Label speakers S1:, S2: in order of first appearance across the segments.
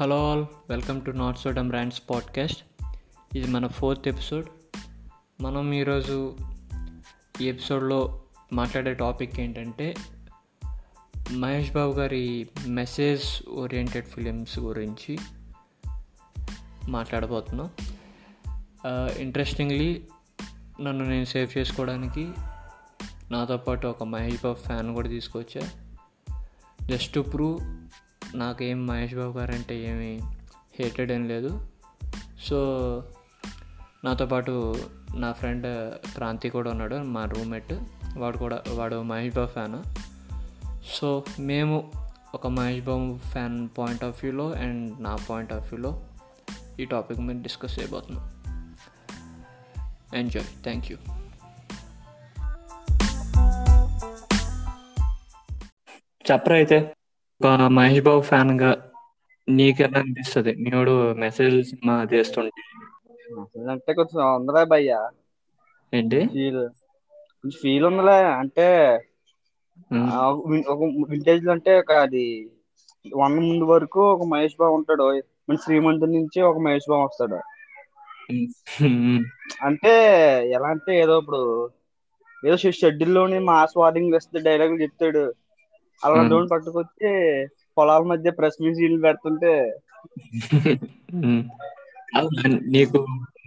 S1: Hello all welcome to not Sodom brands podcast. ఇది మన fourth episode. మనం ఈరోజు ఈ ఎపిసోడ్లో మాట్లాడే టాపిక్ ఏంటంటే మహేష్ బాబు గారి మెసేజ్ ఓరియంటెడ్ ఫిలిమ్స్ గురించి మాట్లాడబోతున్నాం. ఇంట్రెస్టింగ్లీ నన్ను నేను సేవ్ చేసుకోవడానికి నాతో పాటు ఒక మహేష్ బాబు ఫ్యాన్ కూడా తీసుకొచ్చా. జస్ట్ టు ప్రూవ్ నాకేం మహేష్ బాబు గారు అంటే ఏమి హేటెడ్ ఏం లేదు. సో నాతో పాటు నా ఫ్రెండ్ క్రాంతి కూడా ఉన్నాడు మా రూమ్మేట్. వాడు కూడా వాడు మహేష్ బాబు ఫ్యాన్. సో మేము ఒక Mahesh Babu fan point of వ్యూలో అండ్ నా పాయింట్ ఆఫ్ వ్యూలో ఈ టాపిక్ మీద డిస్కస్ చేయబోతున్నాం. ఎంజాయ్ థ్యాంక్ యూ చెప్పరా అయితే? ఒక మహేష్ బాబు ఫ్యాన్గా నీకెలా అనిపిస్తుంది? నీడు మెసేజ్ సినిమా చేస్తుంటే.
S2: అంటే కొంచెం ఉందిలే భయ్య.
S1: ఏంటి?
S2: ఫీల్ కొంచెం ఫీల్ ఉందిలే. అంటే ఆ, ఒక వింటేజ్లో అంటే ఒక అది వన్ ముందు వరకు ఒక మహేష్ బాబు ఉంటాడు. మన శ్రీమంత్ నుంచి ఒక మహేష్ బాబు వస్తాడు.
S1: ఉమ్,
S2: అంటే ఎలా అంటే ఏదో ఇప్పుడు ఏదో షెడ్యూల్లోని మాస్ వార్నింగ్ వేస్తే డైలాగులు చెప్తాడు. అలాంటి వాడిని పట్టుకొచ్చి పొలాల మధ్య ప్రెస్ మీట్లు పెడుతుంటే.
S1: అలా నీకు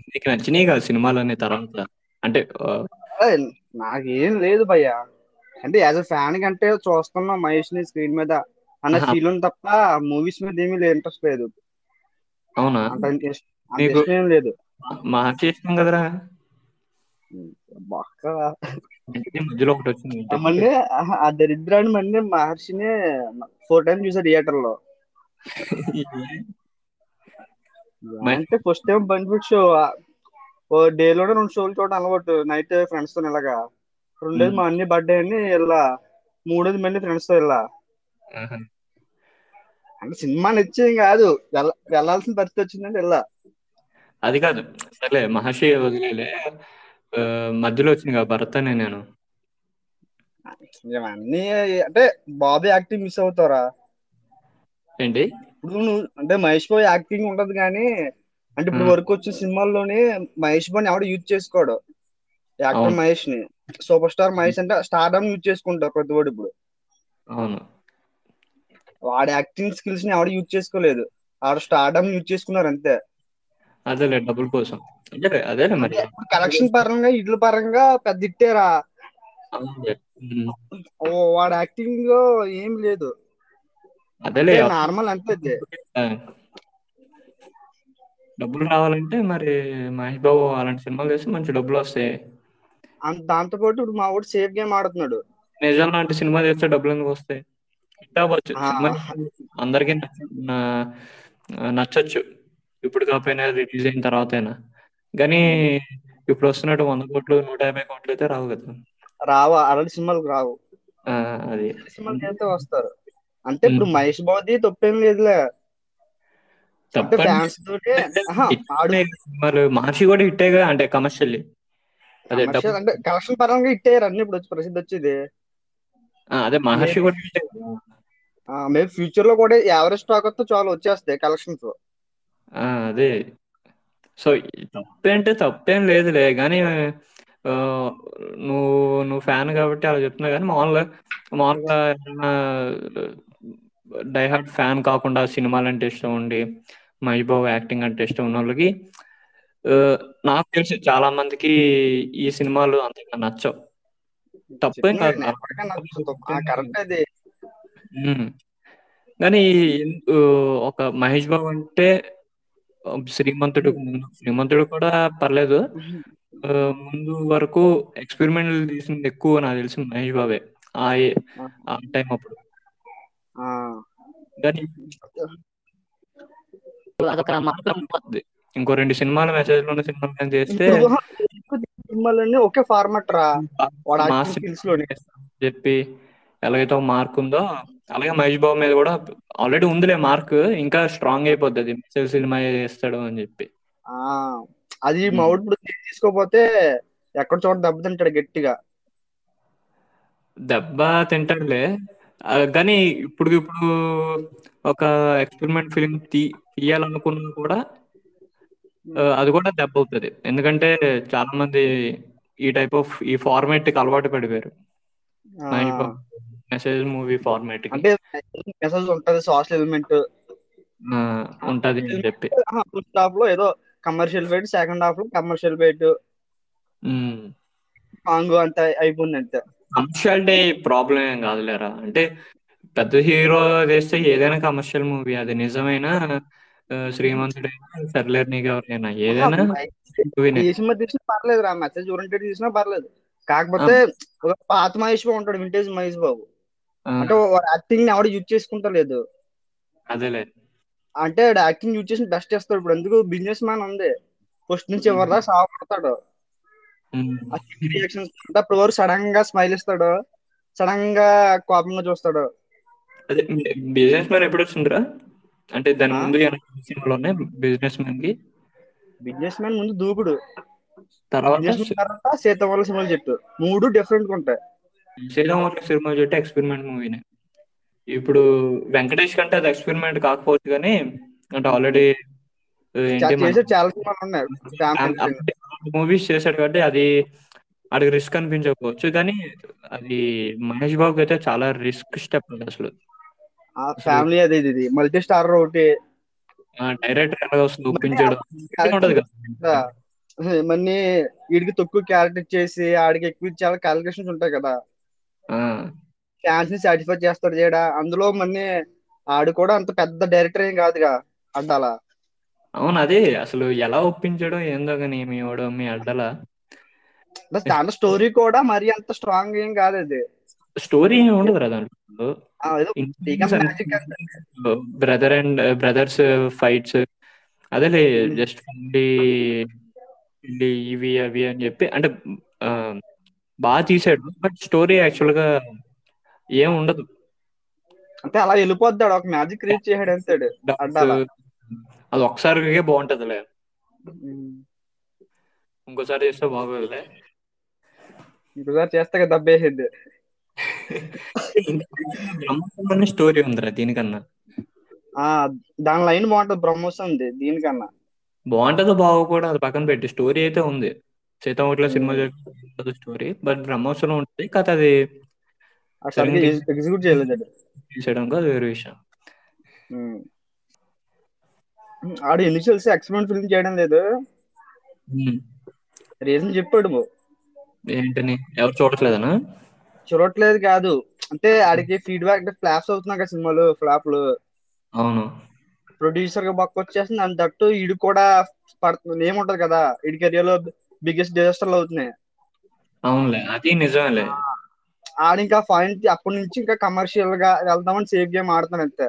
S1: నీకు నచ్చినాయి కదా సినిమాలు అనే తర్వాత. అంటే
S2: నాకేం లేదు భయ్య. అంటే యాజ్ అ ఫ్యాన్ కంటే చూస్తున్నా మహేష్ని స్క్రీన్ మీద అన్న. ఫీల్ ఉంది తప్ప మూవీస్ మీద ఏమీ ఇంట్రెస్ట్ లేదు.
S1: అవునా?
S2: ఇంట్రెస్ట్ ఇష్టం ఏం లేదు.
S1: ఇష్టం కదరా?
S2: బొక్క.
S1: మధ్యలో ఒకటి వచ్చింది?
S2: మళ్ళీ ఆ దరిద్రాన్ని మళ్ళీ మహర్షిని ఫోర్ టైం చూసా
S1: థియేటర్లో
S2: అంటే ఫస్ట్ టైం బెనిఫిట్ షో ఓ డే లోనే రెండు షోలు చూడడం అలవాటు నైట్ ఫ్రెండ్స్తో ఇలాగా రెండేది. మా అన్ని బర్త్డే అని వెళ్ళా మూడోది మళ్ళీ ఫ్రెండ్స్తో
S1: ఆహా.
S2: అంటే సినిమా నచ్చేది కాదు వెళ్ళ- వెళ్ళాల్సిన పరిస్థితి వచ్చిందంటే వెళ్ళా
S1: అది కాదు సర్లే మహర్షి వదిలేలే మధ్యలో వచ్చింది కదా భరత్ నేను.
S2: ఇవన్నీ అంటే బాబు యాక్టింగ్ మిస్ అవుతారా
S1: ఏంటి?
S2: ఇప్పుడు నువ్వు అంటే మహేష్ బాబు యాక్టింగ్ ఉంటది కానీ అంటే ఇప్పుడు. వరకు వచ్చిన సినిమాల్లోని మహేష్ బాబుని ఎవడు యూజ్ చేసుకోడు. యాక్టర్. మహేష్ని సూపర్ స్టార్ మహేష్ అంటే స్టార్డమ్ యూజ్ చేసుకుంటారు ప్రతి వాడు ఇప్పుడు.
S1: అవును.
S2: వాడి యాక్టింగ్ స్కిల్స్ని ఎవడు యూజ్ చేసుకోలేదు. ఆడు స్టార్డమ్ యూజ్ చేసుకున్నారు అంతే.
S1: అదేలే డబ్బుల కోసం. అదేలే అదేలే మరి.
S2: కలెక్షన్ పరంగా ఇడ్ల పరంగా పెద్ద ఇట్టేరా వాడి యాక్టింగ్లో ఏం లేదు.
S1: అదేలే.
S2: నార్మల్ అంతే అది.
S1: డబ్బులు రావాలంటే మరి మహేష్ బాబు అలాంటి సినిమాలు చేస్తే మంచి డబ్బులు వస్తాయి.
S2: అంత దాంతో పాటు ఇప్పుడు మా వాడు సేఫ్ గేమ్ ఆడుతున్నాడు.
S1: నిజం లాంటి సినిమా చేస్తే డబ్బులు ఎందుకు వస్తాయి? అందరికీ నచ్చొచ్చు. ఇప్పుడు కాకపోయినా రిలీజ్ అయిన తర్వాత అయినా కానీ ఇప్పుడు వస్తున్నట్టు వంద కోట్లు నూట యాభై కోట్లు అయితే రావు కదా.
S2: రావు అలాంటి సినిమాలకు రావు.
S1: అది.
S2: సినిమాలకి అయితే వస్తారు. అంటే ఇప్పుడు. మహేష్ బాబుది తప్పేం లేదులే.
S1: హిట్ సినిమాలు మహర్షి కూడా హిట్టేగా అంటే కమర్షియల్లీ అదే
S2: అంటే కలెక్షన్ పరంగా ఇట్టారు అన్ని ఇప్పుడు వచ్చి ప్రసిద్ధి వచ్చేది.
S1: అదే మహర్షి కూడా హిట్టే
S2: మేబీ ఫ్యూచర్లో కూడా యావరేజ్ స్టాక్ వస్తే చాలా వచ్చేస్తాయి కలెక్షన్స్
S1: ఆ, అదే. సో తప్పే అంటే తప్పేం లేదులే. కానీ ఆ, నువ్వు నువ్వు ఫ్యాన్ కాబట్టి అలా చెప్తున్నా కానీ మామూలుగా మామూలుగా ఏదైనా డైహార్డ్ ఫ్యాన్ కాకుండా సినిమాలు అంటే ఇష్టం ఉండి మహేష్ బాబు యాక్టింగ్ అంటే ఇష్టం ఉన్న వాళ్ళకి నాకు తెలిసి చాలా మందికి ఈ సినిమాలు అంతగా నచ్చవు. తప్పేం కాదు.
S2: కరెక్ట్ అది.
S1: ఉమ్. కానీ ఒక మహేష్ బాబు అంటే శ్రీమంతుడు శ్రీమంతుడు కూడా పర్లేదు. ముందు వరకు ఎక్స్పెరిమెంట్ తీసింది ఎక్కువ నాకు తెలిసి మహేష్ బాబే ఆ టైం అప్పుడు. ఇంకో రెండు సినిమాల మెసేజ్ ఉన్న సినిమాలు చేస్తే
S2: సినిమాలన్నీ ఒకే ఫార్మాట్ రా?
S1: చెప్పి ఎలాగైతే ఒక మార్క్ ఉందో అలాగే మహేష్ బాబు మీద కూడా ఆల్రెడీ ఉందిలే మార్క్ ఇంకా స్ట్రాంగ్ అయిపోతుంది మెసేజ్ సినిమా చేస్తాడు అని చెప్పి.
S2: అది మా ఇప్పుడు తీసుకోపోతే ఎక్కడ చోట దెబ్బతింటాడు గట్టిగా.
S1: దెబ్బ తింటాడులే. కానీ ఇప్పుడు ఇప్పుడు ఒక ఎక్స్పెరిమెంట్ ఫిలిం తీ తీయాలనుకున్నా కూడా అది కూడా దెబ్బ అవుతుంది. ఎందుకంటే చాలా మంది ఈ టైప్ ఆఫ్ ఈ ఫార్మాట్కి అలవాటు పడిపోయారు. మెసేజ్ మూవీ ఫార్మాట్
S2: అంటే మెసేజ్ ఉంటది సోషల్ ఎలిమెంట్
S1: ఉంటది అని చెప్పి.
S2: ఫస్ట్ హాఫ్లో ఏదో కమర్షియల్ బైట్ సెకండ్ హాఫ్లో కమర్షియల్ బైట్ సాంగ్ అంత అయిపోయింది అంతే.
S1: కమర్షియాలిటీ ప్రాబ్లం ఏం కాదులేరా? అంటే పెద్ద హీరో చేస్తే ఏదైనా కమర్షియల్ మూవీ అది నిజమైన? శ్రీమంతుడైనా సర్లేరు నీకు ఎవరైనా ఏదైనా
S2: తీసినా పర్లేదు రా మెసేజ్ ఓరియంటెడ్ తీసినా పర్లేదు. కాకపోతే ఒక పాత మహేష్ బాబు ఉంటాడు వింటేజ్ మహేష్ బాబు. అంటే యాక్టింగ్ ఎవడు యూజ్ చేసుకుంటలేదు.
S1: అదేలే.
S2: అంటే యాక్టింగ్ యూజ్ చేసి బెస్ట్ చేస్తాడు. ఇప్పుడు ఎందుకు బిజినెస్ మ్యాన్ ఉంది. ఫస్ట్ నుంచి ఎవరిదా సాగుపడతాడు. రియాక్షన్స్ అప్పుడు వరకు సడన్గా స్మైల్ ఇస్తాడు. సడన్గా కోపంగా చూస్తాడు.
S1: అదే బిజినెస్ మ్యాన్ ఎప్పుడు వచ్చిందిరా? అంటే దాని? ముందు సినిమాలు ఉన్నాయి బిజినెస్ మ్యాన్కి
S2: బిజినెస్ మ్యాన్ ముందు దూకుడు.
S1: తర్వాత
S2: సీతవల్ల సినిమాలు చెప్పు. మూడు డిఫరెంట్గా ఉంటాయి.
S1: శ్రీరామూర్తి సినిమా చెట్టు ఎక్స్పెరిమెంట్ మూవీనే ఇప్పుడు వెంకటేష్ కంటే అది ఎక్స్పెరిమెంట్ కాకపోవచ్చు కానీ అంటే ఆల్రెడీ
S2: చేసే
S1: మూవీస్ చేశాడు కాబట్టి అది అడిగి రిస్క్ అనిపించకపోవచ్చు. కానీ అది మహేష్ బాబుకి అయితే చాలా రిస్క్ స్టెప్ అది అసలు.
S2: ఫ్యామిలీ అది ఇది, మల్టీ స్టార్ ఒకటి.
S1: డైరెక్టర్ ఒప్పించడం. కదా.
S2: మళ్ళీ వీడికి తక్కువ క్యారెక్టర్ ఇచ్చేసి ఆడికి ఎక్కువ చాలా క్యాలిక్యులేషన్స్ ఉంటాయి కదా. ఫ్యాన్స్ని సాటిస్ఫై చేస్తాడు చేయడా? అందులో మళ్ళీ ఆడు కూడా అంత పెద్ద డైరెక్టర్ ఏం కాదుగా అడ్డాల?
S1: అవును అదే. అసలు ఎలా ఒప్పించడం ఏందో కానీ మీ వాడు మీ అడ్డల.
S2: దాంట్లో స్టోరీ కూడా మరీ అంత స్ట్రాంగ్ ఏం కాదు అది
S1: స్టోరీ ఏమి ఉండదు రా దాంట్లో.
S2: magic
S1: brother and brothers fights అదేలే
S2: Hmm.
S1: జస్ట్ ఇవి అవి అని చెప్పి అంటే బాగా తీసాడు. బట్ స్టోరీ యాక్చువల్గా ఏం ఉండదు.
S2: అంటే అలా వెళ్ళిపోద్దాడు ఒక మ్యాజిక్ క్రియేట్ చేసాడు అంతాడు
S1: అది ఒకసారికే బాగుంటదిలే. ఇంకోసారి చేస్తే బాగోదులే.
S2: ఇంకోసారి చేస్తే కదా దబ్బేసేది.
S1: బ్రహ్మాండమైన స్టోరీ ఉందిరా దీనికన్నా.
S2: ఆ దాని లైన్ బాగుంటది బ్రహ్మోత్సవం దీనికన్నా.
S1: బాగుంటుందో బాగోకూడదు అది పక్కన పెట్టి. స్టోరీ అయితే ఉంది. సీతాకోట్ల
S2: Hmm.
S1: Cinema story but Brahmotsavam ఉంటుంది కాకపోతే అది
S2: ఎగ్జిక్యూట్ చేయలేదు
S1: తీసేయడం కాదు వేరే విషయం.
S2: ఆడు ఇనిషియల్స్ ఎక్స్పెరిమెంట్ ఫిల్మ్ చేయడం లేదు. రీజన్ చెప్పాడు.
S1: ఏంటని? ఎవరు చూడట్లేదనా?
S2: చూడట్లేదు కాదు. అంటే ఆడికి ఫీడ్బ్యాక్ ఫ్లాప్స్ అవుతున్నాయి కదా సినిమాలు ఫ్లాప్లు.
S1: అవును.
S2: ప్రొడ్యూసర్గా బొక్క వచ్చేస్తుంది అంత తట్టు ఈడు కూడా పడుతుంది ఏముంటది కదా ఈడి కెరియర్లో బిగ్గెస్ట్ డిజాస్టర్లు అవుతున్నాయి.
S1: అవునులే అది నిజమేలే.
S2: ఆడ ఇంకా పాయింట్ అప్పటి నుంచి ఇంకా కమర్షియల్గా వెళ్దామని సేఫ్ గేమ్ ఆడుతాను అంతే.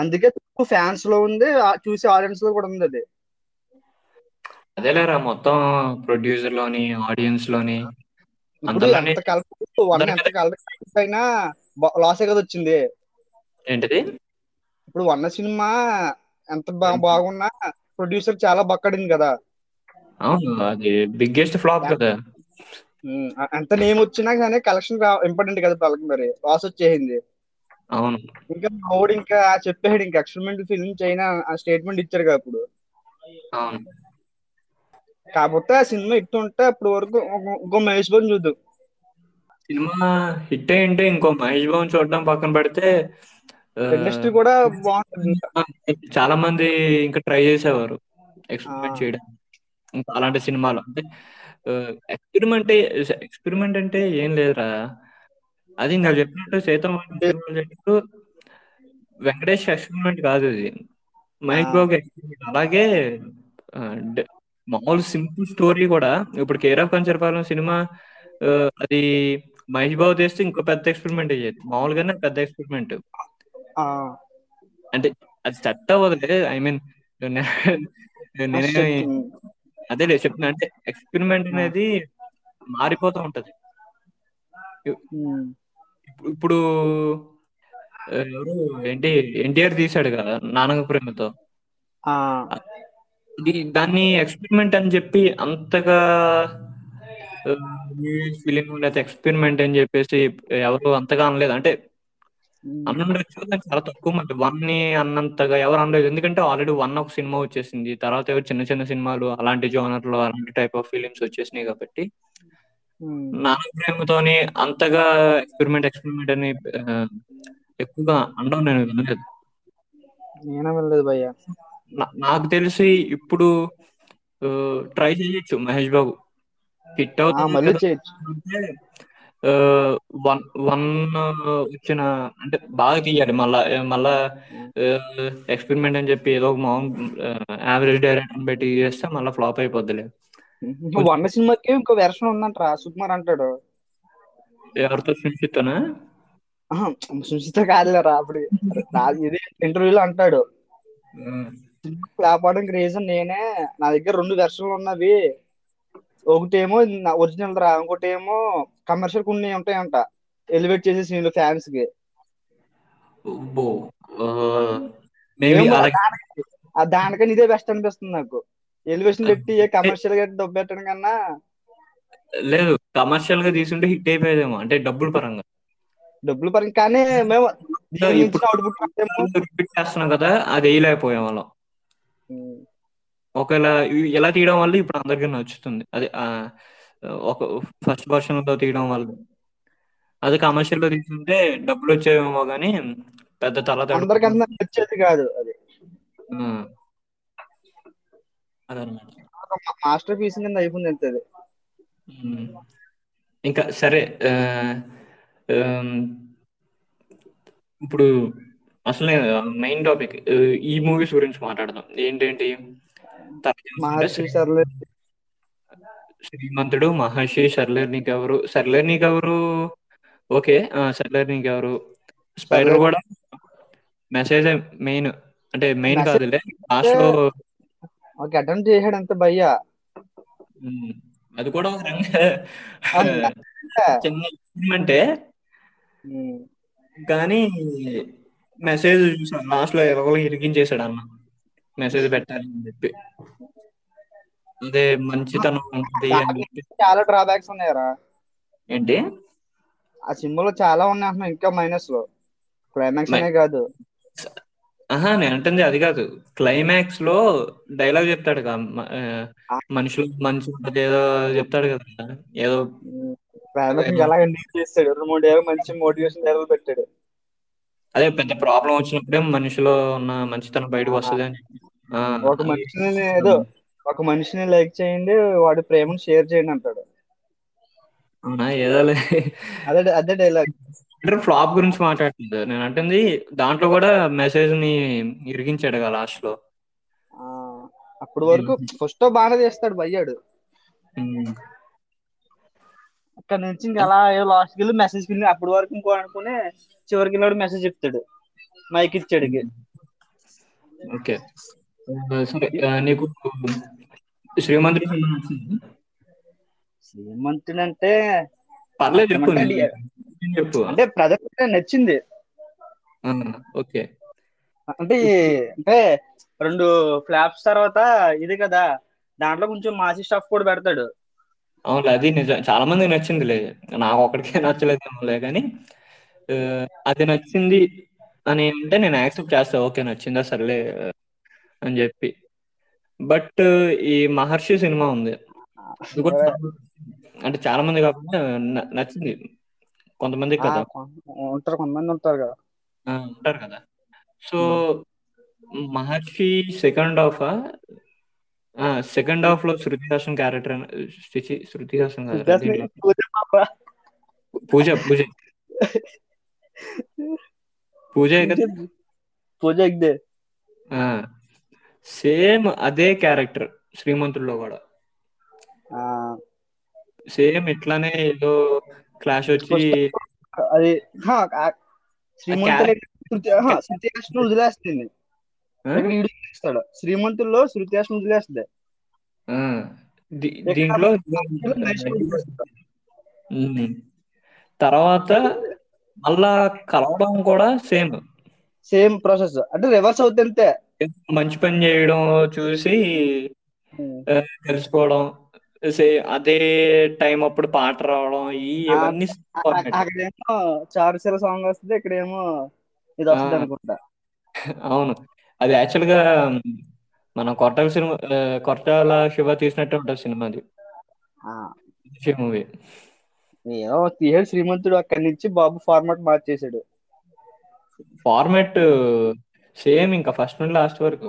S2: అందుకే ఫ్యాన్స్లో ఉంది చూసే ఆడియన్స్లో కూడా ఉంది అది.
S1: అదేలేరా మొత్తం
S2: ప్రొడ్యూసర్లోని
S1: ఆడియన్స్లోని
S2: ఎంత కలప వన్ ఎంత కలప అయినా లాసే కదా వచ్చింది.
S1: ఏంటిది?
S2: ఇప్పుడు వన్న సినిమా ఎంత బాగున్నా ప్రొడ్యూసర్ చాలా బక్కడింది కదా.
S1: అవును అది బిగ్గెస్ట్ ఫ్లాప్ కదా.
S2: ఉమ్, అ- ఎంత నేమ్ వచ్చినా కానీ కలెక్షన్ ఇంపార్టెంట్ కదా వాళ్ళకి మరి. లాస్ వచ్చేసింది.
S1: అవును.
S2: ఇంకా మావాడు ఇంకా చెప్పాడు ఇంకా ఎక్స్పెరిమెంట్ ఫిల్మ్ చైనా ఆ స్టేట్మెంట్ ఇచ్చారు కదా ఇప్పుడు
S1: అవును.
S2: కాకపోతే ఆ సినిమా ఇట్టు ఉంటే అప్పుడు వరకు ఇంకో మహేష్ బాబు చూద్దాం.
S1: సినిమా హిట్ అయ్యింటే ఇంకో మహేష్ బాబు చూడడం పక్కన పెడితే
S2: ఇండస్ట్రీ కూడా బాగుంటుంది.
S1: చాలా మంది ఇంకా ట్రై చేసేవారు. ఎక్స్పెరిమెంట్
S2: ఆ.
S1: ఇంకా అలాంటి సినిమాలు. అంటే ఎక్స్పెరిమెంట్ ఎక్స్పెరిమెంట్ అంటే ఏం లేదురా. అది ఇంకా చెప్పినట్టు సీతం చెప్పినట్టు వెంకటేష్ ఎక్స్పెరిమెంట్ కాదు అది. మహేష్. బాబు ఎక్స్పెరిమెంట్. అలాగే మామూలు సింపుల్ స్టోరీ కూడా. ఇప్పుడు కేర్ ఆఫ్ కంచరపాలెం సినిమా అది మహేష్ బాబు చేస్తే ఇంకో పెద్ద ఎక్స్పెరిమెంట్ అయ్యేది మామూలుగానే పెద్ద ఎక్స్పెరిమెంట్. అంటే అది సెట్ అవ్వదులే. ఐ మీన్ నేనే. అదే చెప్తున్నా అంటే ఎక్స్పెరిమెంట్ అనేది మారిపోతూ ఉంటది. ఇప్పుడు- ఎవరు ఏంటి ఎన్టీఆర్ తీశాడు కదా నాన్నక ప్రేమతో. దాన్ని ఎక్స్పెరిమెంట్ అని చెప్పి అంతగా ఫిలిం లేకపోతే ఎక్స్పెరిమెంట్ అని చెప్పేసి ఎవరు అంతగా అనలేదు. అంటే అనుండొచ్చు కానీ చాలా తక్కువ మంది వన్ని అన్నంతగా ఎవరు అనలేదు. ఎందుకంటే ఆల్రెడీ వన్ ఒక సినిమా వచ్చేసింది. తర్వాత ఏవో చిన్న చిన్న సినిమాలు అలాంటి జోనర్లో అలాంటి టైప్ ఆఫ్ ఫిలిమ్స్ వచ్చేసినాయి కాబట్టి నాన్న ప్రేమతోని అంతగా ఎక్స్పెరిమెంట్ ఎక్స్పెరిమెంట్ అని ఎక్కువగా అనడం నేను వినలేదు.
S2: నేనే వెళ్ళలేదు భయ్య.
S1: నాకు తెలిసి ఇప్పుడు ట్రై చేయొచ్చు మహేష్ బాబు. హిట్ అవుతుంది వన్ వన్ వచ్చిన అంటే బాగా తీయాలి. మళ్ళా మళ్ళా ఎక్స్పెరిమెంట్ అని చెప్పి ఏదో ఒక మామూలు యావరేజ్ డైరెక్టర్ పెట్టి చేస్తే మళ్ళీ ఫ్లాప్ అయిపోద్దిలే.
S2: వన్ సినిమాకి ఇంకో వెర్షన్ ఉందంట సుకుమార్ అంటాడు.
S1: ఎవరితో?
S2: ఆహా, సుశీత కాదులేరా అప్పుడు. ఇది ఇంటర్వ్యూలో అంటాడు. ఫ్లాప్ అవడానికి రీజన్ నేనే. నా దగ్గర రెండు వెర్షన్లు ఉన్నవి. ఒకటేమో ఒరిజినల్ రా ఇంకోటి ఏమో కమర్షియల్ కొన్ని ఉంటాయంట. ఎలివేట్ చేసే సీన్లు ఫ్యాన్స్కి. దానికని ఇదే బెస్ట్ అనిపిస్తుంది నాకు. ఎలివేషన్ పెట్టి ఏ కమర్షియల్గా డబ్బు పెట్టడం కన్నా
S1: లేదు కమర్షియల్గా తీసుంటే హిట్ అయిపోయేదేమో అంటే డబ్బుల పరంగా.
S2: డబ్బులు పరంగా కానీ మేము అవుట్పుట్
S1: చేస్తున్నాం కదా అది వేయలేకపోయాం వాళ్ళం. ఒకవేళ ఎలా తీయడం వల్ల ఇప్పుడు అందరికీ నచ్చుతుంది? అది ఒక ఫస్ట్ వర్షన్లో తీయడం వల్ల. అది కమర్షియల్లో తీసుకుంటే డబ్బులు వచ్చేవేమో కానీ పెద్ద తల
S2: అందరికంతా నచ్చేది కాదు అది.
S1: అదనమాట.
S2: మాస్టర్ పీస్ కింద
S1: ఉమ్. ఇంకా సరే ఇప్పుడు అసలే మెయిన్ టాపిక్ ఈ మూవీస్ గురించి మాట్లాడదాం. ఏంటేంటి? శ్రీమంతుడు మహర్షి సర్లేర్ నీకెవరు సర్లేర్ నీకెవరు ఓకే ఆ, సర్లేర్ నీకెవరు స్పైడర్ కూడా మెసేజ్ మెయిన్ అంటే మెయిన్ కాదులే లాస్ట్లో
S2: ఒక అటెంప్ట్ చేశాడు అంత భయ్యా
S1: అది కూడా ఒక రంగా చిన్న ఎక్స్పెరిమెంటే కానీ మెసేజ్ చూసాను లాస్ట్లో ఎవరో ఇరికించేశాడు అన్న. మెసేజ్ పెట్టాలి అని చెప్పి. అదే మంచితనం ఉంటుంది అని చెప్పి.
S2: చాలా డ్రాబ్యాక్స్ ఉన్నాయరా.
S1: ఏంటి?
S2: ఆ సినిమాలో చాలా ఉన్నాయి అంటున్నా ఇంకా మైనస్లో. క్లైమాక్స్ అనే కాదు.
S1: ఆహా నేను అంటుంది అది కాదు. క్లైమాక్స్లో డైలాగ్ చెప్తాడు కదా మ- ఆ, మనుషులు మంచి ఉంటుంది ఏదో చెప్తాడు కదా. ఏదో
S2: క్లైమాక్స్ ఎలా ఎండింగ్ చేస్తాడు? రెండు మూడు ఏళ్ళు మంచి మోటివేషన్ డైలాగ్ పెట్టాడు.
S1: అదే పెద్ద ప్రాబ్లం వచ్చినప్పుడే మనిషిలో ఉన్న మంచితనం బయటకు వస్తుంది అని చెప్పి.
S2: ఒక మనిషిని ఏదో ఒక మనిషిని లైక్ చేయండి వాడి ప్రేమను షేర్ చేయండి అంటాడు.
S1: అవునా? ఏదోలే.
S2: అదే అదే డైలాగ్
S1: ఫ్లాప్ గురించి మాట్లాడుతుంది. నేను అంటుంది దాంట్లో కూడా మెసేజ్ని ఇరిగించాడు కదా లాస్ట్లో
S2: అప్పటి వరకు ఫస్ట్ బాగానే చేస్తాడు భయ్యాడు. అక్కడ నుంచి ఇంకా అలా లాస్ట్కి వెళ్ళి మెసేజ్కి అప్పటి వరకు ఇంకో అనుకుని చివరికి వెళ్ళాడు మెసేజ్ చెప్తాడు. మైక్ ఇచ్చాడు
S1: ఓకే. సరే నీకు శ్రీమంతుడి?
S2: శ్రీమంతుడు అంటే
S1: పర్లేదు చెప్పు
S2: అంటే
S1: నీకు. నచ్చింది చెప్పు?
S2: అంటే ప్రజెంట్ నచ్చింది.
S1: ఆ, ఓకే.
S2: అంటే అంటే రెండు ఫ్లాప్స్ తర్వాత ఇది కదా దాంట్లో కొంచెం మాసి స్టఫ్ కూడా పెడతాడు.
S1: అవును అది నిజం. చాలా మందికి నచ్చిందిలే. నాకు ఒక్కడికే నచ్చలేదేమోలే కానీ అది నచ్చింది అని అంటే నేను యాక్సెప్ట్ చేస్తా. ఓకే నచ్చిందా? సర్లే. అని చెప్పి. బట్ ఈ మహర్షి సినిమా ఉంది. అంటే చాలా మంది కాకుండా నచ్చింది. కొంతమంది కదా.
S2: ఉంటారు కొంతమంది ఉంటారు కదా.
S1: ఉంటారు కదా. So Maharshi second half second హాఫ్లో శృతి హాసన్ క్యారెక్టర్ శృతి హాసన్
S2: పూజ.
S1: పూజ పూజ. పూజ కదా
S2: పూజ ఎగ్దే
S1: సేమ్ అదే క్యారెక్టర్ శ్రీమంతుల్లో కూడా. సేమ్ ఇట్లానే ఏదో క్లాష్ వచ్చి
S2: అది శ్రీమంతులు వదిలేస్తుంది. శ్రీమంతుల్లో శృతి హాసన్ వదిలేస్తుంది
S1: దీంట్లో. తర్వాత మళ్ళా కలవడం కూడా సేమ్.
S2: Same process. అంటే రివర్స్ అవుతుంటే
S1: మంచి పని చేయడం చూసి తెలుసుకోవడం. సే అదే టైం అప్పుడు పాట రావడం ఈ ఇవన్నీ
S2: అక్కడేమో చారుశీల సాంగ్ వస్తుంది ఇక్కడేమో ఇది వస్తుంది అనుకుంటా.
S1: అవును. అది యాక్చువల్గా మన కొట్టాల సినిమా కొట్టాల శివ తీసినట్టు ఉంటుంది సినిమా అది. మూవీ.
S2: ఏమో తీసాడు శ్రీమంతుడు అక్కడి నుంచి బాబు ఫార్మాట్ మార్చేసాడు.
S1: ఫార్మాట్ సేమ్ ఇంకా ఫస్ట్ నుండి లాస్ట్ వరకు.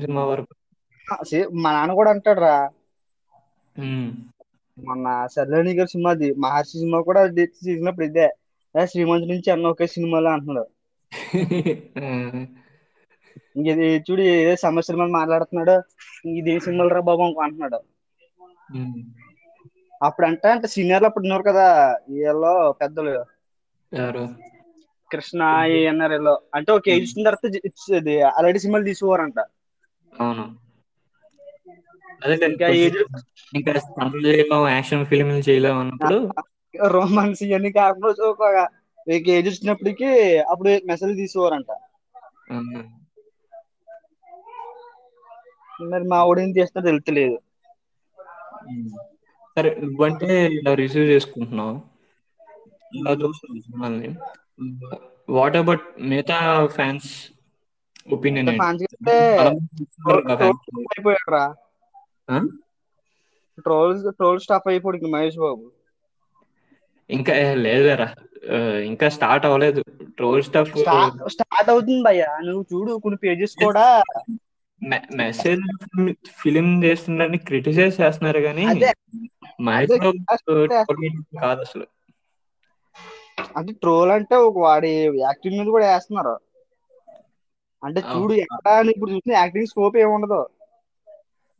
S1: సినిమా వరకు.
S2: మా నాన్న కూడా అంటాడు రా. మొన్న సర్లేని గారి సినిమాది మహర్షి సినిమా కూడా అది తీసినప్పుడు ఇదే. ఏ శ్రీమంతుడి నుంచి అన్న ఒకే సినిమాలో అంటున్నాడు. ఇది చూడు ఏ సమస్యల మీద మాట్లాడుతున్నాడు. ఇది ఏ సినిమాలు రా బాబు అంటున్నాడు. అప్పుడు అంటే అంటే సీనియర్లు అప్పుడు ఉన్నారు కదా వీళ్ళు పెద్దలు.
S1: ఎవరు?
S2: కృష్ణ ఎన్ఆర్ వీళ్ళు అంటే ఒక ఏజ్ వచ్చిన తర్వాత ఇచ్చేది అలాంటి సినిమాలు తీసుకోవారంట.
S1: అవును. అదే
S2: ఇంకా
S1: యాక్షన్ ఫిల్మ్లు చేయలేము అన్నప్పుడు.
S2: రొమాన్స్ ఇవన్నీ కాకుండా ఒక ఏజ్ వచ్చినప్పటికి అప్పుడు మెసేజ్ తీసుకోవారంట. మరి మా ఊడు ఏం చేస్తున్నా తెలుస్తలేదు
S1: ఉమ్. సరే నువ్వంటే ఇలా రిసీవ్ చేసుకుంటున్నావు. ఇలా చూస్తున్నావు సినిమాల్ని. వాట్ అబౌట్ మిగతా ఫ్యాన్స్ ఒపీనియన్ ఏంటి
S2: ఫ్యాన్స్ అయితే
S1: చాలా మంది చూస్తున్నారు కదా fans.
S2: అయిపోయాడు రా
S1: ఆ?
S2: ట్రోల్స్ ట్రోల్ స్టాప్ అయిపోయాడు ఇంక మహేష్ బాబు.
S1: ఇంకా లేదురా ఇంకా స్టార్ట్ అవ్వలేదు. ట్రోల్ స్టఫ్
S2: స్టార్ట్ అవుతుంది భయ్య. నువ్వు చూడు కొన్ని పేజెస్ కూడా.
S1: మెసేజ్ ఫిలిం చేస్తుండని క్రిటిసైజ్ చేస్తున్నారు కానీ మహేష్ బాబు కాదు అసలు.
S2: అంటే ట్రోల్ అంటే ఒక వాడి యాక్టింగ్ మీద కూడా వేస్తున్నారు. అంటే చూడు ఎక్కడ అని ఇప్పుడు చూసిన యాక్టింగ్ స్కోప్ ఏమి ఉండదు.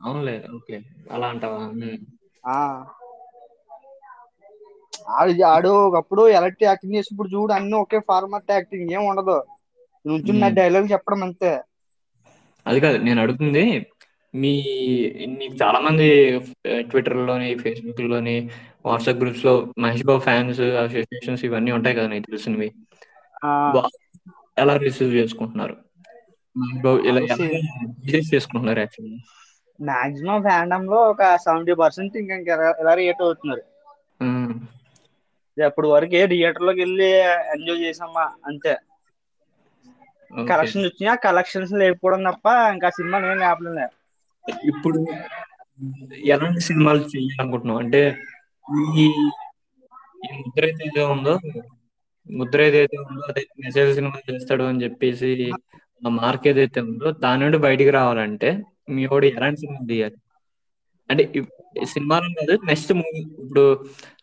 S1: అవునులే ఓకే. అలా అంటావా?
S2: ఆడు ఆడు ఒకప్పుడు ఎలాంటి యాక్టింగ్ చేసి ఇప్పుడు చూడు అన్ని ఒకే ఫార్మాట్ యాక్టింగ్ ఏం ఉండదు. నుంచి నా. డైలాగ్ చెప్పడం అంతే.
S1: అది కాదు నేను అడుగుతుంది మీ నీకు చాలా మంది ట్విట్టర్లోని ఫేస్బుక్లోని వాట్సాప్ గ్రూప్స్లో మహేష్ బాబు ఫ్యాన్స్ అసోసియేషన్స్ ఇవన్నీ ఉంటాయి కదా నీకు తెలిసినవి ఎలా రిసీవ్ చేసుకుంటున్నారు? మహేష్ బాబు ఇలా చేసుకుంటున్నారు యాక్చువల్లీ
S2: మాక్సిమం ఫ్యాండమ్లో ఒక సెవెంటీ పర్సెంట్ ఇంకా ఎలా రియేట్ అవుతున్నారు. అప్పుడు వరకు థియేటర్లోకి వెళ్ళి ఎంజాయ్ చేసామా? అంతే. కలెక్షన్స్ వచ్చినా కలెక్షన్స్ లేకపోవడం తప్ప ఇంకా సినిమా నేను లేపలే
S1: ఇప్పుడు ఎలాంటి సినిమాలు చేయాలనుకుంటున్నావు? అంటే ఈ ముద్ర ఏదైతే ఉందో ముద్ర ఏదైతే ఉందో అదే మెసేజ్ సినిమా చేస్తాడు అని చెప్పేసి ఆ మార్క్ ఏదైతే ఉందో దాని నుండి బయటికి రావాలంటే మీ వాడు ఎలాంటి సినిమా తీయాలి? అంటే సినిమాలో కాదు నెక్స్ట్ మూవీ. ఇప్పుడు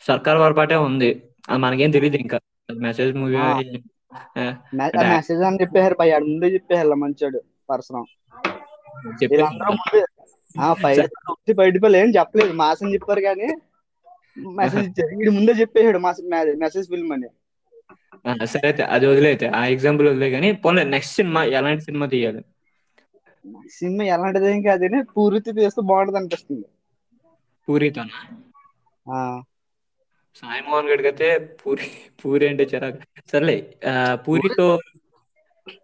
S1: సర్కార్ వరపాటే ఉంది. అది మనకేం తెలియదు ఇంకా. మెసేజ్ మూవీ
S2: మెసేజ్ అని చెప్పారు భయ ముందే చెప్పారు మంచోడు పర్సనం పిల్ల ఏం చెప్పలేదు. మాస్ అని చెప్పారు కానీ మెసేజ్ ఇచ్చారు. వీడు ముందే చెప్పేసాడు మాస్ మెసేజ్ ఫిల్మ్ అని.
S1: సరే అయితే అది వదిలేతే ఆ ఎగ్జాంపుల్ వదిలే కానీ పోనీ నెక్స్ట్ సినిమా ఎలాంటి సినిమా తీయాలి?
S2: సినిమా ఎలాంటిది కాదు కానీ పూర్తి తీస్తే బాగుంటది అనిపిస్తుంది.
S1: పూరితోనా?
S2: ఆ.
S1: సాయి మోహన్ గడికి అయితే పూరి పూరి అంటే చిరాకు. సర్లే పూరితో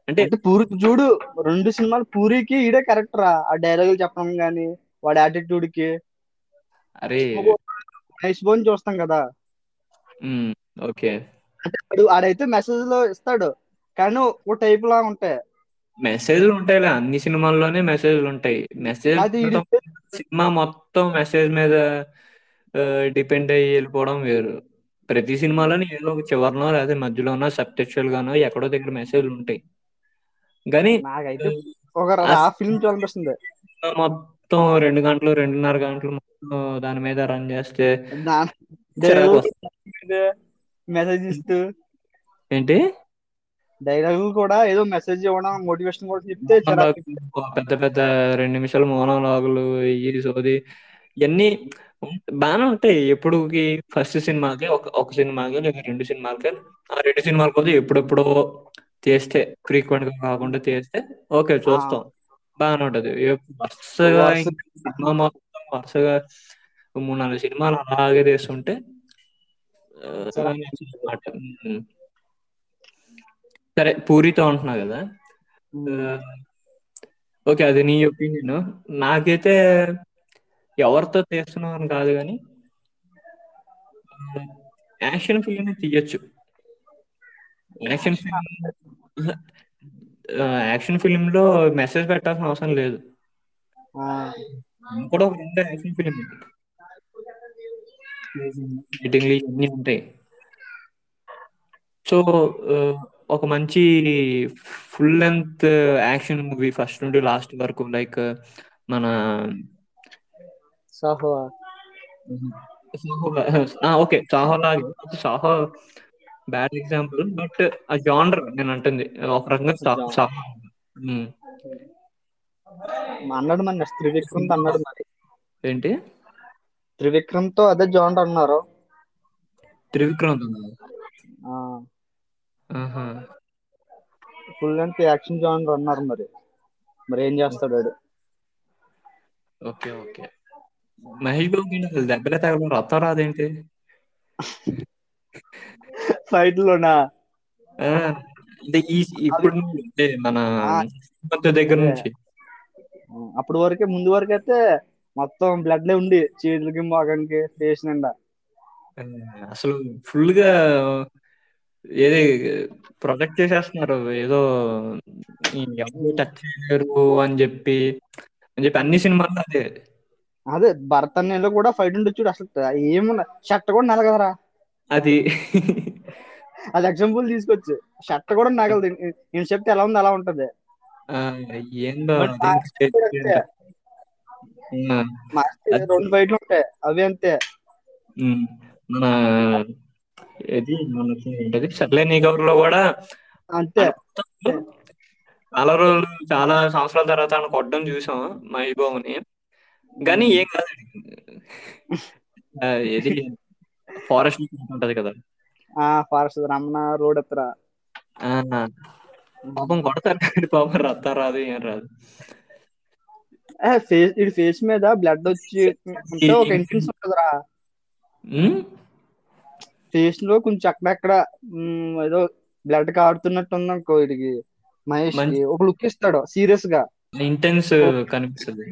S1: అంటే
S2: పూరి చూడు రెండు సినిమాలు పూరికి ఈడే కరెక్ట్ రా. ఆ డైలాగులు చెప్పడం గానీ వాడి యాటిట్యూడ్కి.
S1: అరే.
S2: మహేష్ బోన్ చూస్తాం కదా.
S1: ఓకే.
S2: అంటే ఆడైతే మెసేజ్లో ఇస్తాడు. కానీ ఓ టైప్ లా ఉంటాయి
S1: మెసేజ్లు ఉంటాయిలే. అన్ని సినిమాల్లోనే మెసేజ్లు ఉంటాయి. మెసేజ్ సినిమా మొత్తం మెసేజ్ మీద డిపెండ్ అయ్యి వెళ్ళిపోవడం వేరు. ప్రతి సినిమాలోని ఏదో ఒక చివరినో లేదా మధ్యలోనో సబ్టెక్చువల్ గానో ఎక్కడో దగ్గర మెసేజ్లు ఉంటాయి. కానీ
S2: నాకైతే ఒక ఫిల్మ్ చూడాలనిపిస్తుంది
S1: మొత్తం రెండు గంటలు రెండున్నర గంటలు మొత్తం దాని మీద రన్ చేస్తే.
S2: మెసేజ్ ఇస్తూ
S1: ఏంటి
S2: డైలాగులు కూడా ఏదో మెసేజ్ ఇవ్వడం మోటివేషన్ కూడా చెప్తే.
S1: పెద్ద పెద్ద రెండు నిమిషాల మోనోలాగులు ఇవి సోది ఇవన్నీ బాగానే ఉంటాయి ఎప్పుడుకి ఫస్ట్ సినిమాకి ఒక ఒక సినిమాకి లేదా రెండు సినిమాలకి ఆ రెండు సినిమాల కోసం ఎప్పుడెప్పుడో చేస్తే ఫ్రీక్వెంట్గా కాకుండా చేస్తే ఓకే చూస్తాం. బాగానే ఉంటది. వరుసగా సినిమా మొత్తం వరుసగా మూడు నాలుగు సినిమాలు అలాగే. ఉమ్. సరే పూరితో అంటున్నావు కదా. ఓకే అది నీ ఒపీనియన్ నాకైతే ఎవరితో తీస్తున్నాం అని కాదు కానీ యాక్షన్ ఫిల్మ్ తీయచ్చు. యాక్షన్ ఫిల్మ్ యాక్షన్ ఫిల్మ్లో మెసేజ్ పెట్టాల్సిన అవసరం లేదు. కూడా ఒక రెండు యాక్షన్ ఫిల్మ్ ఎడిటింగ్ ఇవన్నీ ఉంటాయి. సో ఒక మంచి full length action movie first నుండి లాస్ట్ వరకు లైక్ మన
S2: సాహో
S1: ఓకే సాహో లాగే సాహో బ్యాడ్ ఎగ్జాంపుల్ బట్ ఆ జానర్ నేను అంటుంది. ఒక రకంగా సా-
S2: Genre.
S1: సాహో ఉమ్.
S2: అన్నాడు నెక్స్ట్ త్రివిక్రమ్ అన్నాడు మరి.
S1: ఏంటి?
S2: త్రివిక్రమ్తో అదే జాయింట్ అన్నారు.
S1: Trivikram
S2: full length action joint అన్నారు మరి. మరి ఏం చేస్తాడు వాడు?
S1: Okay okay. మహేష్ బాబుకి అసలు దెబ్బలే తగల రక్తం రాదేంటి?
S2: ఫైట్ లోనా?
S1: అంటే ఈ ఇప్పుడు మన దగ్గర నుంచి.
S2: అప్పటి వరకే ముందు వరకు అయితే మొత్తం బ్లడ్ లే ఉండి చేతులకి మోకానికి ఫేస్ నిండా
S1: అసలు ఫుల్గా ఏది ప్రొజెక్ట్ చేసేస్తున్నారు. ఏదో ఎవరు టచ్ చేయలేరు అని చెప్పి అని చెప్పి అన్ని సినిమాల్లో అదే.
S2: అదే భరత్ అన్నలో కూడా ఫైట్ ఉండి చూడు అసలు ఏమున్నా షర్ట్ కూడా నలగదరా.
S1: అది.
S2: అది ఎగ్జాంపుల్ తీసుకొచ్చు. షర్ట్ కూడా నగలదు నేను చెప్తే ఎలా ఉంది అలా ఉంటది. రెండు ఫైట్లు ఉంటాయి. అవి అంతే.
S1: మన ఇది మనకి ఏంటది? సర్లే నీ కబుర్లో కూడా
S2: అంతే.
S1: చాలా రోజులు చాలా సంవత్సరాల తర్వాత ఆయన కొట్టడం చూసాం మహేష్ బాబుని కానీ ఏం కాదు. ఇది ఫారెస్ట్ ఉంటది కదా.
S2: ఫారెస్ట్ రమణ రోడ్ ఎత్తర?
S1: పాపం కొడతారు కానీ పాపం రత్త రాదు ఏం రాదు.
S2: ఫేస్ ఇది ఫేస్ మీద బ్లడ్ వచ్చి ఒక ఎంట్రన్స్ ఉంటదిరా. ఫేస్లో కొంచెం అక్కడక్కడ ఏదో బ్లడ్ కారుతున్నట్టు ఉంది అనుకో వీడికి మహేష్ ఒక లుక్ ఇస్తాడు సీరియస్గా.
S1: ఇంటెన్స్ కనిపిస్తుంది.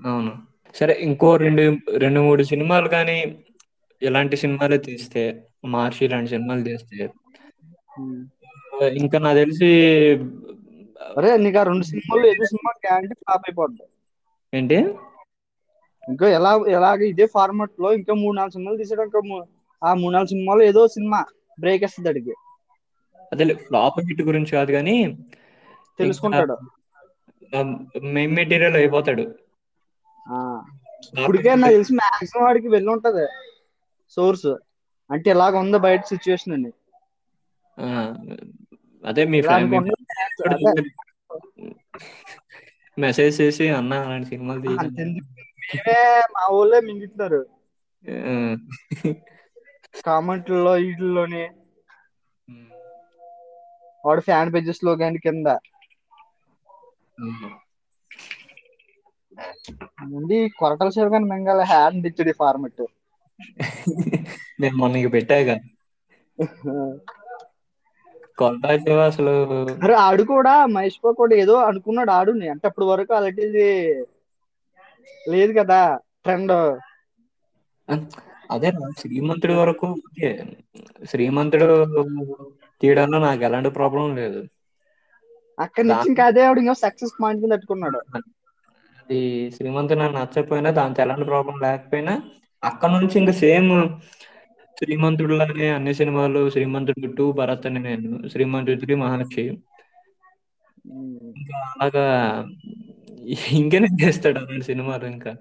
S1: అవును. సరే ఇంకో రెండు రెండు మూడు సినిమాలు కానీ ఇలాంటి సినిమాలే తీస్తే మార్చి ఇలాంటి సినిమాలు తీస్తే. ఇంకా నాకు తెలిసి
S2: అరే నీకు ఆ రెండు సినిమాలు ఏదో సినిమా గ్యారంటీ ఫ్లాప్ అయిపోద్ది.
S1: ఏంటి?
S2: ఇంకా ఎలా ఎలాగ ఇదే ఫార్మాట్లో ఇంకా మూడు నాలుగు సినిమాలు తీసాడు ఇంకా ఆ మూడు నాలుగు సినిమాలు ఏదో సినిమా బ్రేక్ వేస్తుంది అడిగి
S1: అదే ఫ్లాప్ హిట్ గురించి కాదు కానీ
S2: తెలుసుకుంటాడు.
S1: మెయిన్ మెటీరియల్ అయిపోతాడు.
S2: ఆ. ఇప్పటికే నాకు తెలిసి మాక్సిమం వాడికి వెళ్ళి ఉంటది. సోర్స్. అంటే ఇలాగ ఉంది బయట సిచ్యువేషన్
S1: ఆ, అదే మీ
S2: అదే.
S1: మెసేజ్ చేసి అన్న అలాంటి సినిమాలు
S2: మేమే మా ఊళ్ళో మింగుతున్నారు కామెంట్లలో వీటిల్లోని. వాడు ఫ్యాన్ పేజెస్లో కానీ కింద ముందు కొరటల సేవ కానీ మింగాల. హ్యాండ్ ఇచ్చుడి ఫార్మెట్
S1: నేను మొన్న పెట్టాక కొల్లాజు అసలు
S2: అరే ఆడు కూడా మహేష్ బాబు కూడా ఏదో అనుకున్నాడు ఆడుని అంటే అప్పటి వరకు అలాంటిది లేదు కదా ట్రెండ్
S1: అదే శ్రీమంతుడి వరకు శ్రీమంతుడు తీయడంలో నాకు ఎలాంటి ప్రాబ్లం లేదు.
S2: అక్కడి నుంచి ఇంకా అదే ఆవిడ ఇంకా సక్సెస్ పాయింట్ కింద తట్టుకున్నాడు.
S1: అది శ్రీమంతుడు నాకు నచ్చకపోయినా దాంతో ఎలాంటి ప్రాబ్లం లేకపోయినా అక్కడ నుంచి ఇంకా సేమ్ శ్రీమంతుడు లాగే అన్ని సినిమాలు శ్రీమంతుడు టూ భరత్ అని నేను శ్రీమంతుడు త్రీ మహాలక్ష్మి. ఇంకా అలాగా ఇంకేనే చేస్తాడు అలాంటి సినిమాలు ఇంకా?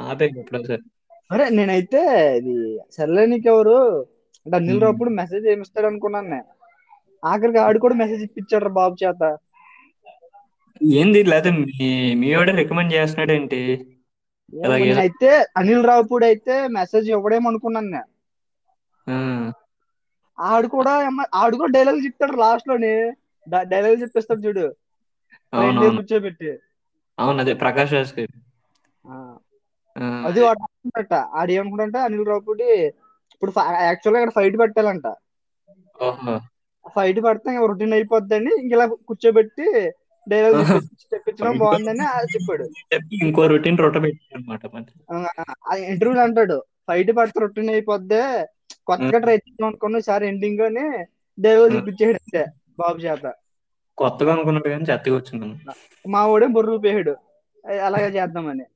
S1: ఆపే ఎప్పుడో సరే
S2: అరే నేనైతే ఇది సర్లే నీకెవరు అంటే అనిల్. రావుప్పుడు మెసేజ్ ఏమిస్తాడు అనుకున్నాను నేను. ఆఖరికి ఆడు కూడా మెసేజ్ ఇప్పించాడు బాబు చేత.
S1: ఏంది లేదా మీ మీ వాడే రికమెండ్ చేస్తున్నాడేంటి?
S2: నేనైతే అనిల్ రావుపూడి అయితే మెసేజ్ ఇవ్వడేమో అనుకున్నాను నేను. ఆడు కూడా ఆడు కూడా డైలాగ్ చెప్తాడు లాస్ట్లోని. డైలాగ్ చెప్పేస్తాడు చూడు. కూర్చోబెట్టి.
S1: అవును అదే ప్రకాష్ రాజ్
S2: అది వాడు అనుకుంటాట. ఆడు ఏమనుకుంటా అనిల్ రావుపూడి ఇప్పుడు యాక్చువల్గా ఇక్కడ ఫైట్ పెట్టాలంట. ఫైట్ పడితే రొటీన్ అయిపోద్దని ఇంక ఇలా కూర్చోబెట్టి డైలాగ్. చెప్పించడం బాగుందని చెప్పాడు.
S1: చెప్పి ఇంకో రొటీన్ రొట్ట పెట్టాడు
S2: ఇంటర్వ్యూలో అంటాడు ఫైట్ పడితే రొటీన్ అయిపోద్ది కొత్తగా ట్రై చేద్దాం అనుకున్న ఈసారి ఎండింగ్ అని డైలాగ్ చూపించాడు అంతే బాబు చేత.
S1: కొత్తగా అనుకున్నాడు కానీ చెత్తగా వచ్చింది
S2: మా వాడే బుర్రలు పేహాడు అలాగే చేద్దామని.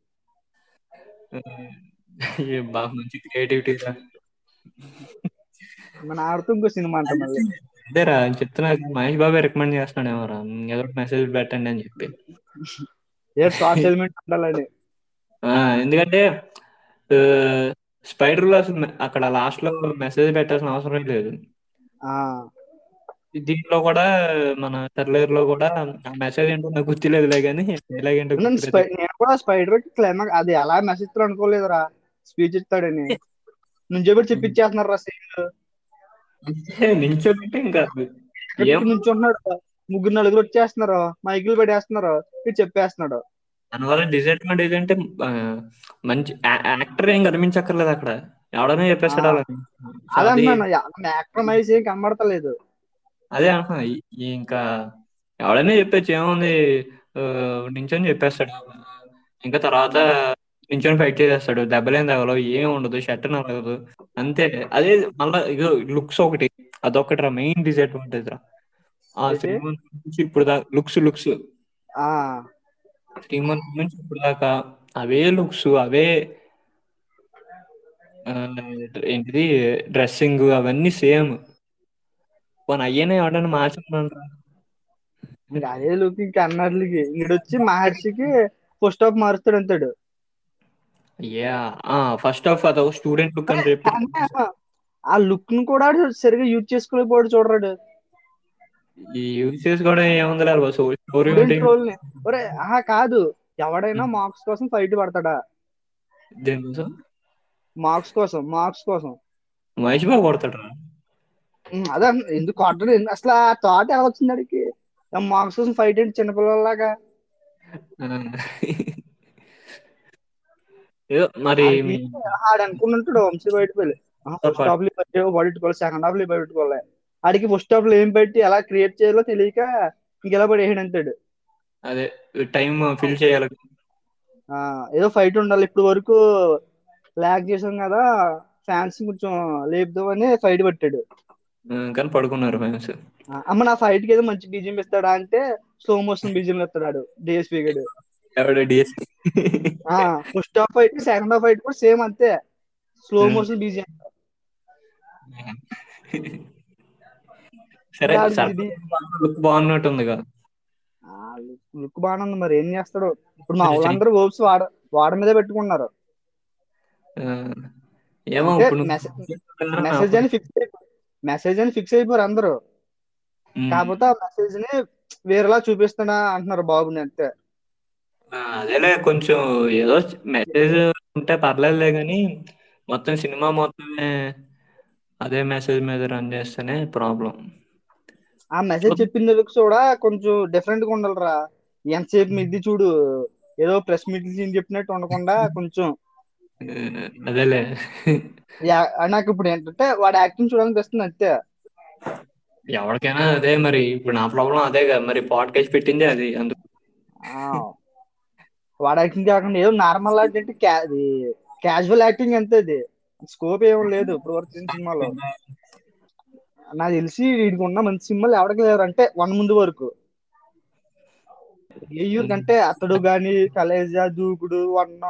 S1: బాగా మంచి క్రియేటివిటీ
S2: మన ఆడుతూ ఇంకో సినిమా అంట మళ్ళీ.
S1: అదేరా చెప్తున్నా మహేష్ బాబే రికమెండ్ చేస్తున్నాడు ఏమోరా ఏదో మెసేజ్ పెట్టండి అని చెప్పి.
S2: ఏ షార్ట్ ఎలిమెంట్ ఉండాలని
S1: ఆ, ఎందుకంటే స్పైడర్లో అసలు అక్కడ లాస్ట్లో మెసేజ్ పెట్టాల్సిన అవసరం లేదు. దీంట్లో కూడా మన టర్లర్లో కూడా ఆ మెసేజ్ ఏంటో నాకు గుర్తులేదులే కానీ డైలాగ్ ఏంటో
S2: నేను కూడా స్పైడర్ క్లైమాక్ అది ఎలా మెసేజ్ అనుకోలేదురా. స్పీచ్ ఇస్తాడని. నుంచి కూడా చెప్పించేస్తున్నారు రా సీన్
S1: నించోబెట్టి ఇంకా ఏం
S2: నుంచి ఉంటున్నాడు ముగ్గురు నలుగురు వచ్చేస్తున్నారు. మైకులు పెట్టేస్తున్నారు ఇది చెప్పేస్తున్నాడు.
S1: దానివల్ల డిసడ్వాంటేజ్ అంటే ఆ, మంచి యాక్టర్ ఏం కనిపించక్కర్లేదు అక్కడ. ఎవడనే చెప్పేస్తాడు అలా.
S2: యాక్టర్ మైస్ ఏం కనబడతలేదు.
S1: అదే అంటున్నా ఈ ఇంకా ఎవడైనా చెప్పచ్చు. ఏముంది? నించొని చెప్పేస్తాడు. ఇంకా తర్వాత నించొని ఫైట్ చేసేస్తాడు దెబ్బలేం తగలవు. ఏం ఉండదు. షర్ట్ నలగదు అంతే. అదే మళ్ళా ఇదో లుక్స్ ఒకటి. అదొకటి రా మెయిన్ డిసడ్వాంటేజ్ రా ఆ నుంచి ఇప్పుడు దాకా లుక్స్ లుక్స్. మంత్స్ నుంచి ఇప్పుడు దాకా అవే లుక్స్ అవే ఏంటిది? డ్రెస్సింగ్ అవన్నీ సేమ్. పోనీ అయ్యనే ఎవడన్నా మార్చుకున్నాను
S2: ఇంకా అదే లుక్ ఇంకా అన్నర్లకి వచ్చి మహర్షికి ఫస్ట్ ఆఫ్ మారుస్తాడు అంతాడు
S1: యా ఫస్ట్ ఆఫ్ అదో స్టూడెంట్ లుక్ అని చెప్పి.
S2: ఆ లుక్ను కూడా సరిగా యూజ్ చేసుకోలేకపోయాడు చూడరాడు.
S1: యూసెస్ కూడా ఏముంది స్టోరీ
S2: ఒరే ఆహా కాదు. ఎవడైనా మార్క్స్ కోసం ఫైట్ పడతాడా?
S1: దేనికోసం
S2: మార్క్స్ కోసం మార్క్స్ కోసం.
S1: మహేష్ బాబు కొడతాడు?
S2: అదే ఎందుకు కొట్టడు? అసలు ఆ థాట్ ఎలా వచ్చింది అడిగి మార్క్స్ కోసం ఫైట్ ఏంటి చిన్నపిల్లలాగా
S1: ఏదో మరి
S2: ఆడు అనుకుంటుంటాడు వంశీ బయట ఫస్ట్ హాఫ్లో పట్టుకోవాలి సెకండ్ హాఫ్లో పెట్టుకోవాలి ఆడికి ఫస్ట్ హాఫ్లో ఏం పెట్టి ఎలా క్రియేట్ చేయాలో తెలియక ఇంకెలా పడేసాడు అంతాడు
S1: అదే టైం ఫిల్ చేయాలి.
S2: ఏదో ఫైట్ ఉండాలి. ఇప్పుడు వరకు లాగ్ చేసాం కదా ఫ్యాన్స్ కొంచెం లేపుదామని ఫైట్ పెట్టాడు.
S1: కానీ పడుకున్నారు ఫ్యాన్స్
S2: అమ్మ నా ఫైట్కి ఏదో మంచి బీజియం ఇస్తాడా అంటే స్లో మోషన్ బీజియం ఇస్తాడు డిఎస్పీ గడు.
S1: ఎవడ DSP
S2: first half fight second half fight కూడా సేమ్ అంతే. Slow
S1: Hmm.
S2: మోషన్ బీజియం
S1: సరే లుక్ బాగున్నట్టుంది కదా
S2: లుక్ బాగానే ఉంది మరి ఏం చేస్తాడు? ఇప్పుడు మా వాళ్ళందరూ ఓప్స్ వాడ వాడ మీదే పెట్టుకున్నారు
S1: ఏమో
S2: మెసేజ్ అని ఫిక్స్ మెసేజ్ అని ఫిక్స్ అయిపోయారు అందరూ.
S1: ఉమ్,
S2: కాకపోతే ఆ మెసేజ్ని వేరేలా చూపిస్తున్నా అంటున్నారు బాబుని అంతే.
S1: అదేలే కొంచెం ఏదో మెసేజ్ ఉంటే పర్లేదులే కానీ మొత్తం సినిమా మొత్తమే అదే మెసేజ్ మీద రన్ చేస్తేనే ప్రాబ్లం
S2: ఆ మెసేజ్ చెప్పిన లుక్స్ కూడా కొంచెం డిఫరెంట్గా ఉండాలిరా. ఎంతసేపు మిద్ది చూడు ఏదో ప్రెస్ మీట్ సీన్ చెప్పినట్టు ఉండకుండా కొంచెం.
S1: అదేలే.
S2: నాకు ఇప్పుడు ఏంటంటే వాడు యాక్టింగ్ చూడాలని వస్తుంది అంతే.
S1: ఎవరికైనా అదే మరి ఇప్పుడు నా ప్రాబ్లం అదే కదా మరి పాడ్కాస్ట్ పెట్టింది అది అందుకు.
S2: వాడు యాక్టింగ్ కాకుండా ఏదో నార్మల్ అంటే క్యాజువల్ యాక్టింగ్ అంతే అది. స్కోప్ ఏం లేదు ఇప్పుడు వరకు సినిమాలో. నాకు తెలిసి వీడికి ఉన్న మంచి సినిమాలు ఎవరికి లేరు. అంటే వన్ ముందు వరకు. ఏ యూర్ కంటే అతడు గాని కలేజా దూకుడు వన్న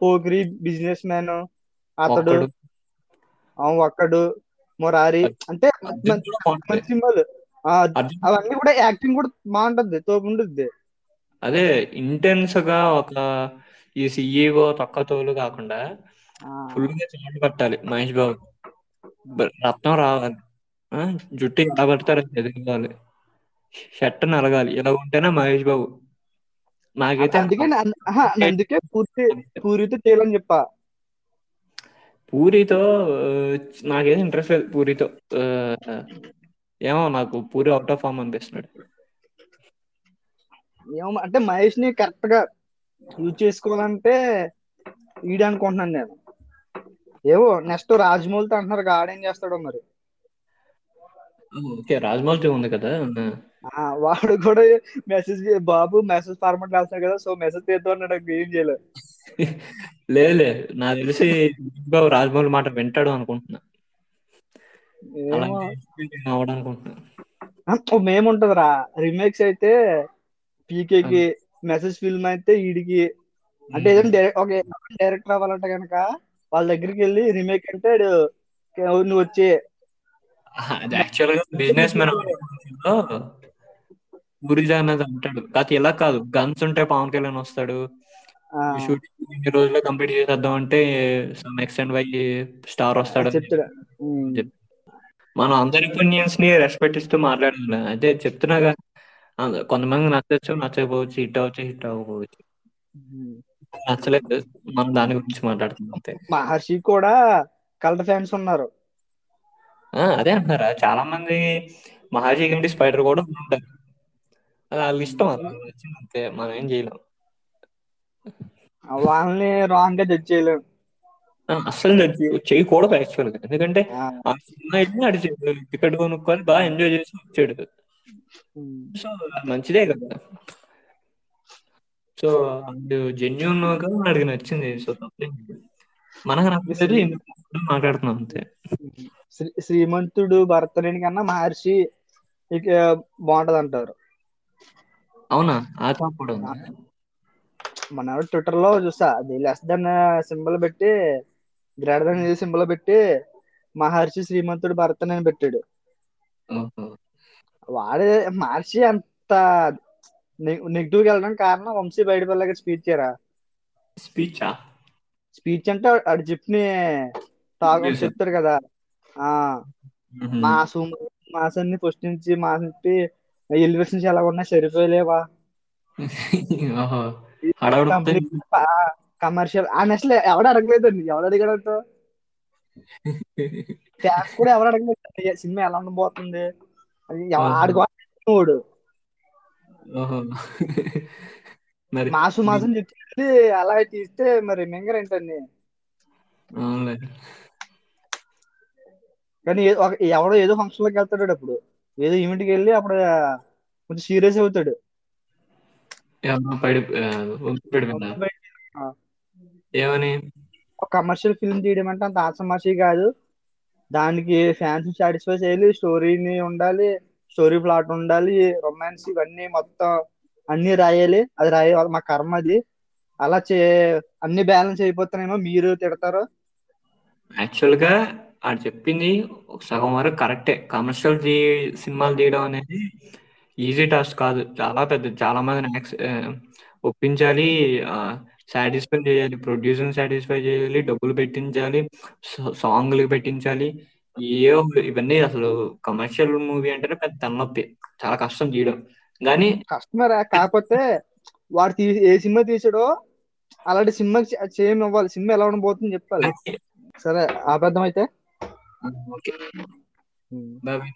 S2: పోకిరి బిజినెస్ మ్యాన్ అతడు
S1: ఒక్కడు.
S2: మొరారి. అంటే మంచి సినిమాలు. అవన్నీ కూడా యాక్టింగ్ కూడా బాగుంటది తోపు ఉంటుంది
S1: అదే ఇంటెన్స్గా ఒక ఈ సిఈఓ తొక్క తోలు కాకుండా ఫుల్గా చాటు పట్టాలి మహేష్ బాబు. రత్నం రావాలి. ఆ, జుట్టు ఎలా పడతారో ఎదగాలి షర్ట్ నలగాలి. ఇలా ఉంటేనే మహేష్ బాబు. నాకైతే
S2: అందుకే నా- ఆహా, అందుకే పూర్తి పూరితో చేయాలని చెప్పా.
S1: పూరితో ఆ, నాకేం ఇంట్రెస్ట్ లేదు పూరితో. ఆ, ఏమో నాకు పూరి అవుట్ ఆఫ్ ఫామ్ అనిపిస్తున్నాడు.
S2: ఏమో అంటే మహేష్ని కరెక్ట్గా యూజ్ చేసుకోవాలంటే ఈడు అనుకుంటున్నాను నేను. ఏవో నెక్స్ట్ రాజమౌళితో అంటున్నారు ఆడేం చేస్తాడో మరి.
S1: ఓకే రాజమౌళి ఉంది కదా.
S2: ఆ, వాడు కూడా మెసేజ్ బాబు మెసేజ్ ఫార్మాట్ రాస్తాడు కదా సో మెసేజ్ అన్నాడు నాకు ఏం చేయలేదు.
S1: లేదు నాకు తెలిసి బాబు రాజమౌళి మాట వింటాడు అనుకుంటున్నా. అవడం అనుకుంటున్నా.
S2: ఆ, ఓ మేము ఉంటదిరా రీమేక్స్ అయితే పీకేకి మెసేజ్ ఫిల్మ్ అయితే ఈడికి అంటే ఏదైనా డైరెక్ట్ ఒక డైరెక్టర్ అవ్వాలంటే కనుక వాళ్ళ దగ్గరికి వెళ్ళి రీమేక్ అంటే నువ్వు వచ్చి.
S1: అది యాక్చువల్గా బిజినెస్ మ్యాన్ పూరి జగన్నాథ్ అంటాడు. కాకపోతే ఇలా కాదు గన్స్ ఉంటే పవన్ కళ్యాణ్ వస్తాడు. షూటింగ్ ఇన్ని రోజుల్లో కంప్లీట్ చేసేద్దాం అంటే సమ్ ఎక్స్టెండ్ బై స్టార్ వస్తాడు. మనం అందరి ఒపీనియన్స్ని రెస్పెక్ట్ ఇస్తూ మాట్లాడాలి. అదే చెప్తున్నాగా అంద- కొంతమంది నచ్చచ్చు నచ్చకపోవచ్చు హిట్ అవ్వచ్చు హిట్ అవ్వకపోవచ్చు. నచ్చలేదు. మనం దాని గురించి మాట్లాడుతున్నాం అంతే.
S2: మహర్షి కూడా కల్ట్ ఫ్యాన్స్ ఉన్నారు.
S1: ఆ, అదే అంటున్నారా? చాలా మంది మహర్షి కంటే స్పైడర్ కూడా ఉంటారు. అది వాళ్ళకి ఇష్టం అది. వాళ్ళకి నచ్చింది అంతే మనం ఏం చేయలేం.
S2: వాళ్ళని రాంగ్గా జడ్జ్ చేయలేము
S1: ఆ, అస్సలు చేయకూడదు యాక్చువల్గా. ఎందుకంటే
S2: ఆ,
S1: ఆ సినిమా వెళ్ళి ఆడు టికెట్ కొనుక్కొని బాగా ఎంజాయ్ చేసి వచ్చాడు. సో మంచిదే కదా సో అది జెన్యున్గా వాడికి నచ్చింది సో. మనకు నచ్చలేదు ఎందుకు మాట్లాడుతున్నాం అంతే
S2: శ్రీ శ్రీమంతుడు భరతనేని కన్నా మహర్షి ఇక బాగుంటది అంటారు
S1: అవునా ఆ ఉందా
S2: మన ట్విట్టర్లో చూసా అది లెస్ దెన్ సింబల్ పెట్టి గ్రేటర్ దెన్ సింబల్ పెట్టి మహర్షి శ్రీమంతుడు భరతనేని పెట్టాడు
S1: ఓహో.
S2: వాడే మహర్షి అంత నెగిటివ్గా వెళ్ళడానికి కారణం వంశీ బయట స్పీచ్ చేయరా
S1: స్పీచా
S2: స్పీచ్ అంటే ఆడు చెప్పిన
S1: Yes, sir.
S2: చెప్తాడు కదా. ఆ.
S1: మ్మ్.
S2: మాసు మాసాన్ని ఫస్ట్ నుంచి మాస్ నుంచి ఎలివేషన్ నుంచి ఎలా ఉన్నా సరిపోయలేవా? కమర్షియల్ ఆ నెక్స్ట్ ఎవడు అడగలేదండి ఎవడు అడిగాడంట కూడా ఎవరు అడగలేదు సినిమా ఎలా ఉండబోతుంది
S1: మరి
S2: మాసు మాసం చెప్తే అలా తీస్తే మరి మింగర్ ఏంటండి? కానీ ఎవడో ఏదో ఫంక్షన్లోకి వెళ్తాడు అప్పుడు. ఏదో ఈవెంట్కి వెళ్ళి అప్పుడు కొంచెం సీరియస్ అవుతాడు.
S1: ఏమని?
S2: ఒక కమర్షియల్ ఫిల్మ్ తీయడం అంటే అంత ఆసమాషి కాదు. దానికి ఫ్యాన్స్ సాటిస్ఫై చేయాలి స్టోరీని ఉండాలి స్టోరీ ప్లాట్ ఉండాలి రొమాన్స్ ఇవన్నీ మొత్తం అన్ని రాయాలి. అది రాయ మా కర్మ అది. అలా చే అన్ని బ్యాలెన్స్ అయిపోతున్నాయేమో మీరు తిడతారు?
S1: యాక్చువల్గా ఆడు చెప్పింది సగం వరకు కరెక్టే కమర్షియల్ తీ సినిమాలు తీయడం అనేది ఈజీ టాస్క్ కాదు. చాలా పెద్ద చాలా మందిని ఒప్పించాలి. సాటిస్ఫై చేయాలి ప్రొడ్యూసర్ సాటిస్ఫై చేయాలి డబ్బులు పెట్టించాలి సాంగ్లు పెట్టించాలి ఏ ఇవన్నీ అసలు కమర్షియల్ మూవీ అంటేనే పెద్ద తలనొప్పి చాలా కష్టం తీయడం. కానీ
S2: కస్టమర్ కాకపోతే వాడు తీ ఏ సినిమా తీసాడో అలాంటి సినిమా సేమ్ ఇవ్వాలి సినిమా ఎలా ఉండబోతుంది చెప్పాలి. సరే ఆపేద్దాం అయితే.
S1: ఓకే.
S2: Bye bye.